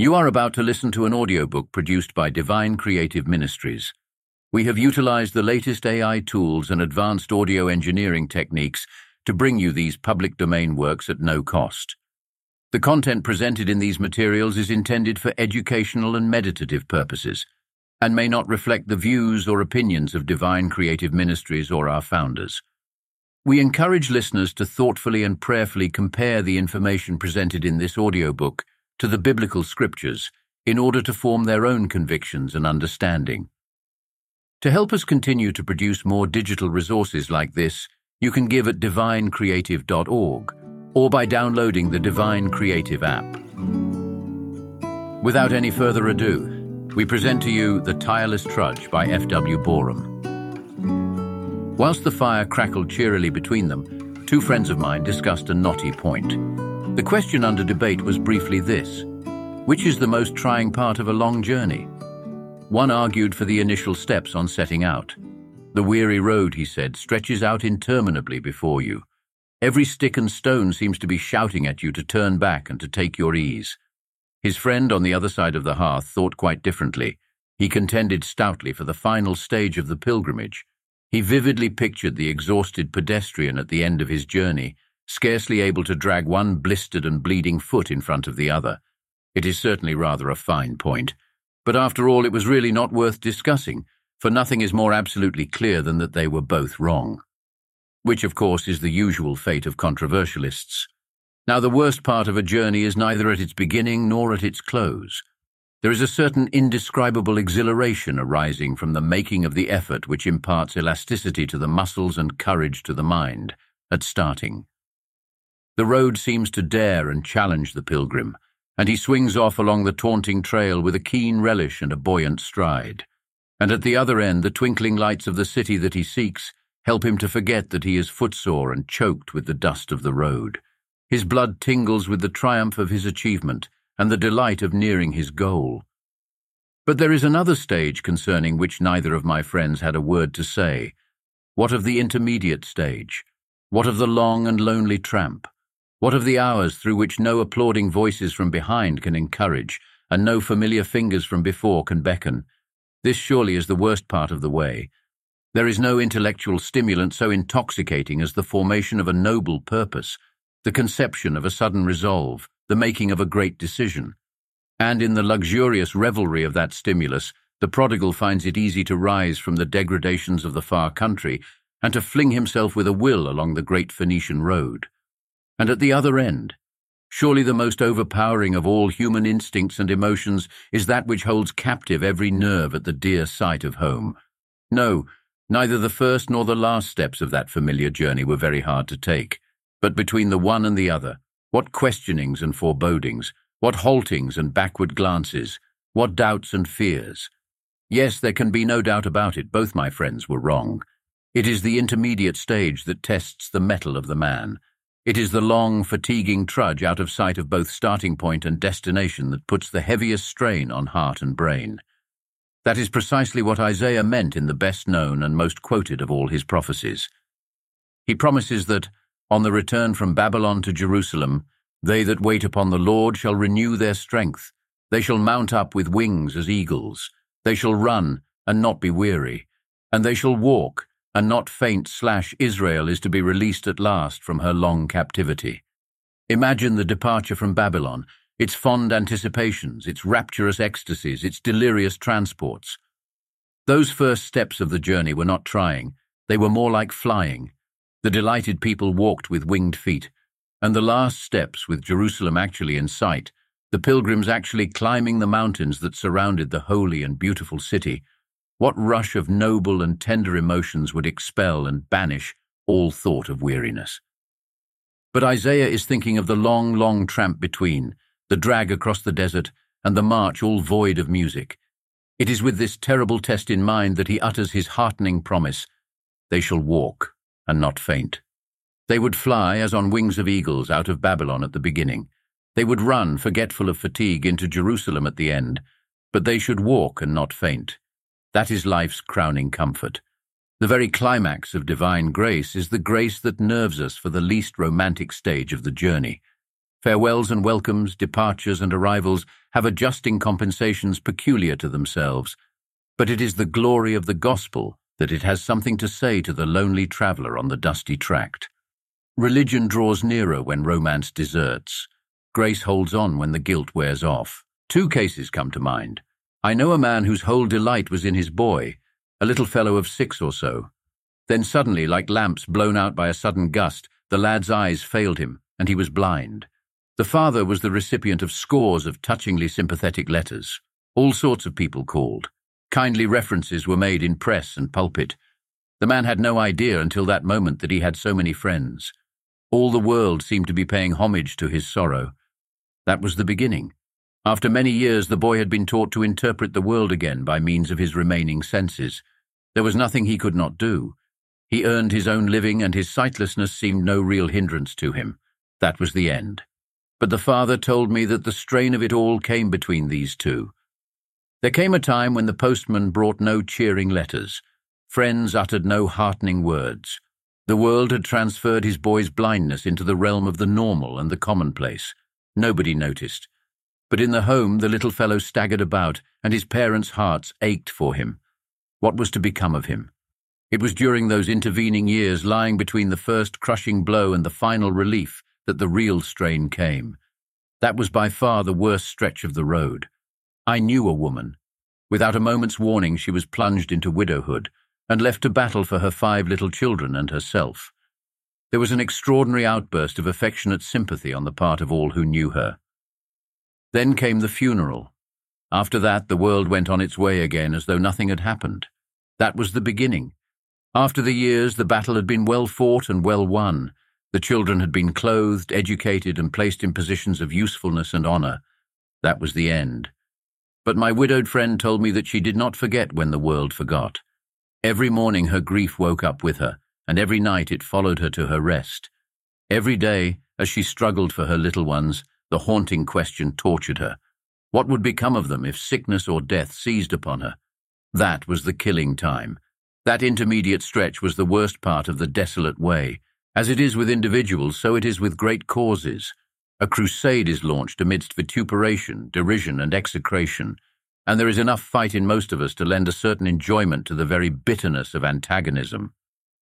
You are about to listen to an audiobook produced by Divine Creative Ministries. We have utilized the latest AI tools and advanced audio engineering techniques to bring you these public domain works at no cost. The content presented in these materials is intended for educational and meditative purposes and may not reflect the views or opinions of Divine Creative Ministries or our founders. We encourage listeners to thoughtfully and prayerfully compare the information presented in this audiobook to the biblical scriptures in order to form their own convictions and understanding. To help us continue to produce more digital resources like this, you can give at divinecreative.org or by downloading the Divine Creative app. Without any further ado, we present to you The Tireless Trudge by F.W. Boreham. Whilst the fire crackled cheerily between them, two friends of mine discussed a knotty point. The question under debate was briefly this Which is the most trying part of a long journey? One argued for the initial steps on setting out. The weary road, he said, stretches out interminably before you. Every stick and stone seems to be shouting at you to turn back and to take your ease. His friend on the other side of the hearth thought quite differently. He contended stoutly for the final stage of the pilgrimage. He vividly pictured the exhausted pedestrian at the end of his journey, scarcely able to drag one blistered and bleeding foot in front of the other. It is certainly rather a fine point. But after all, it was really not worth discussing, for nothing is more absolutely clear than that they were both wrong. Which, of course, is the usual fate of controversialists. Now, the worst part of a journey is neither at its beginning nor at its close. There is a certain indescribable exhilaration arising from the making of the effort which imparts elasticity to the muscles and courage to the mind, at starting. The road seems to dare and challenge the pilgrim, and he swings off along the taunting trail with a keen relish and a buoyant stride. And at the other end, the twinkling lights of the city that he seeks help him to forget that he is footsore and choked with the dust of the road. His blood tingles with the triumph of his achievement and the delight of nearing his goal. But there is another stage concerning which neither of my friends had a word to say. What of the intermediate stage? What of the long and lonely tramp? What of the hours through which no applauding voices from behind can encourage, and no familiar fingers from before can beckon? This surely is the worst part of the way. There is no intellectual stimulant so intoxicating as the formation of a noble purpose, the conception of a sudden resolve, the making of a great decision. And in the luxurious revelry of that stimulus, the prodigal finds it easy to rise from the degradations of the far country and to fling himself with a will along the great Phoenician road. And at the other end, surely the most overpowering of all human instincts and emotions is that which holds captive every nerve at the dear sight of home. No, neither the first nor the last steps of that familiar journey were very hard to take. But between the one and the other, what questionings and forebodings, what haltings and backward glances, what doubts and fears. Yes, there can be no doubt about it, both my friends were wrong. It is the intermediate stage that tests the mettle of the man, it is the long, fatiguing trudge out of sight of both starting point and destination that puts the heaviest strain on heart and brain. That is precisely what Isaiah meant in the best known and most quoted of all his prophecies. He promises that, on the return from Babylon to Jerusalem, they that wait upon the Lord shall renew their strength. They shall mount up with wings as eagles. They shall run and not be weary. And they shall walk and not faint slash Israel is to be released at last from her long captivity. Imagine the departure from Babylon, its fond anticipations, its rapturous ecstasies, its delirious transports. Those first steps of the journey were not trying, they were more like flying. The delighted people walked with winged feet, and the last steps, with Jerusalem actually in sight, the pilgrims actually climbing the mountains that surrounded the holy and beautiful city, what rush of noble and tender emotions would expel and banish all thought of weariness? But Isaiah is thinking of the long, long tramp between, the drag across the desert, and the march all void of music. It is with this terrible test in mind that he utters his heartening promise, They shall walk and not faint. They would fly as on wings of eagles out of Babylon at the beginning. They would run, forgetful of fatigue, into Jerusalem at the end. But they should walk and not faint. That is life's crowning comfort. The very climax of divine grace is the grace that nerves us for the least romantic stage of the journey. Farewells and welcomes, departures and arrivals have adjusting compensations peculiar to themselves, but it is the glory of the gospel that it has something to say to the lonely traveller on the dusty tract. Religion draws nearer when romance deserts. Grace holds on when the gilt wears off. Two cases come to mind. I know a man whose whole delight was in his boy, a little fellow of six or so. Then suddenly, like lamps blown out by a sudden gust, the lad's eyes failed him, and he was blind. The father was the recipient of scores of touchingly sympathetic letters. All sorts of people called. Kindly references were made in press and pulpit. The man had no idea until that moment that he had so many friends. All the world seemed to be paying homage to his sorrow. That was the beginning. After many years, the boy had been taught to interpret the world again by means of his remaining senses. There was nothing he could not do. He earned his own living, and his sightlessness seemed no real hindrance to him. That was the end. But the father told me that the strain of it all came between these two. There came a time when the postman brought no cheering letters. Friends uttered no heartening words. The world had transferred his boy's blindness into the realm of the normal and the commonplace. Nobody noticed. But in the home, the little fellow staggered about, and his parents' hearts ached for him. What was to become of him? It was during those intervening years, lying between the first crushing blow and the final relief, that the real strain came. That was by far the worst stretch of the road. I knew a woman. Without a moment's warning, she was plunged into widowhood, and left to battle for her five little children and herself. There was an extraordinary outburst of affectionate sympathy on the part of all who knew her. Then came the funeral. After that, the world went on its way again as though nothing had happened. That was the beginning. After the years, the battle had been well fought and well won. The children had been clothed, educated, and placed in positions of usefulness and honour. That was the end. But my widowed friend told me that she did not forget when the world forgot. Every morning her grief woke up with her, and every night it followed her to her rest. Every day, as she struggled for her little ones, the haunting question tortured her. What would become of them if sickness or death seized upon her? That was the killing time. That intermediate stretch was the worst part of the desolate way. As it is with individuals, so it is with great causes. A crusade is launched amidst vituperation, derision, and execration, and there is enough fight in most of us to lend a certain enjoyment to the very bitterness of antagonism.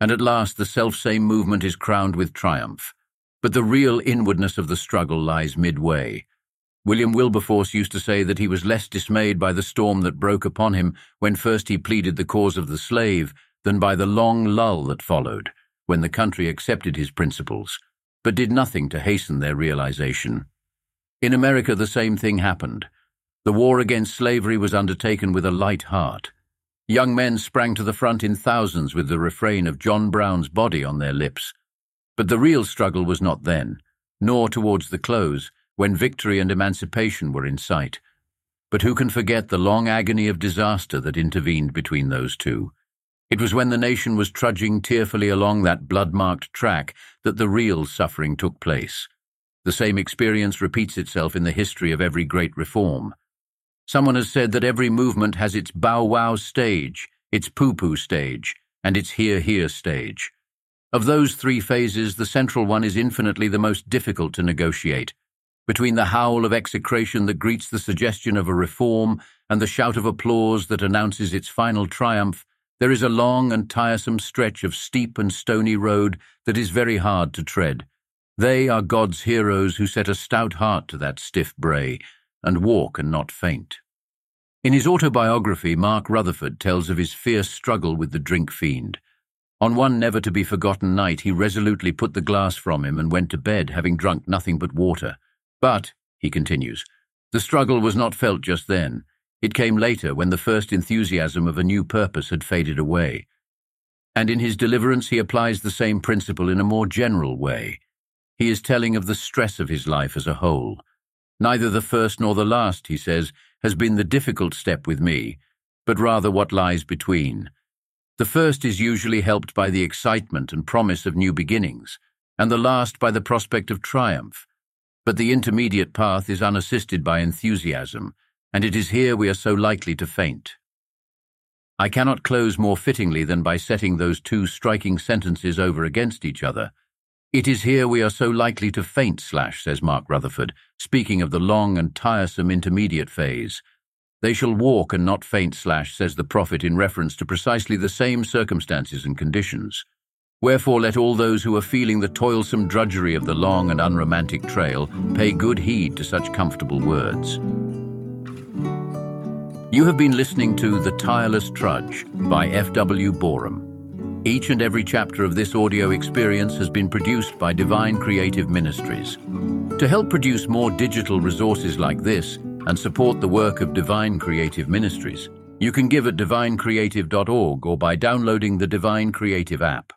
And at last the selfsame movement is crowned with triumph. But the real inwardness of the struggle lies midway. William Wilberforce used to say that he was less dismayed by the storm that broke upon him when first he pleaded the cause of the slave than by the long lull that followed, when the country accepted his principles, but did nothing to hasten their realization. In America the same thing happened. The war against slavery was undertaken with a light heart. Young men sprang to the front in thousands with the refrain of John Brown's body on their lips. But the real struggle was not then, nor towards the close, when victory and emancipation were in sight. But who can forget the long agony of disaster that intervened between those two? It was when the nation was trudging tearfully along that blood-marked track that the real suffering took place. The same experience repeats itself in the history of every great reform. Someone has said that every movement has its bow-wow stage, its poo-poo stage, and its hear-hear stage. Of those three phases, the central one is infinitely the most difficult to negotiate. Between the howl of execration that greets the suggestion of a reform and the shout of applause that announces its final triumph, there is a long and tiresome stretch of steep and stony road that is very hard to tread. They are God's heroes who set a stout heart to that stiff brae, and walk and not faint. In his autobiography, Mark Rutherford tells of his fierce struggle with the drink fiend. On one never-to-be-forgotten night, he resolutely put the glass from him and went to bed, having drunk nothing but water. But, he continues, the struggle was not felt just then. It came later, when the first enthusiasm of a new purpose had faded away. And in his deliverance, he applies the same principle in a more general way. He is telling of the stress of his life as a whole, Neither the first nor the last, he says, has been the difficult step with me, but rather what lies between. The first is usually helped by the excitement and promise of new beginnings, and the last by the prospect of triumph. But the intermediate path is unassisted by enthusiasm, and it is here we are so likely to faint. I cannot close more fittingly than by setting those two striking sentences over against each other. It is here we are so likely to faint, Slash, says Mark Rutherford, speaking of the long and tiresome intermediate phase. They shall walk and not faint, slash, says the prophet in reference to precisely the same circumstances and conditions. Wherefore let all those who are feeling the toilsome drudgery of the long and unromantic trail pay good heed to such comfortable words. You have been listening to The Tireless Trudge by F.W. Boreham. Each and every chapter of this audio experience has been produced by Divine Creative Ministries. To help produce more digital resources like this, and support the work of Divine Creative Ministries, you can give at divinecreative.org or by downloading the Divine Creative app.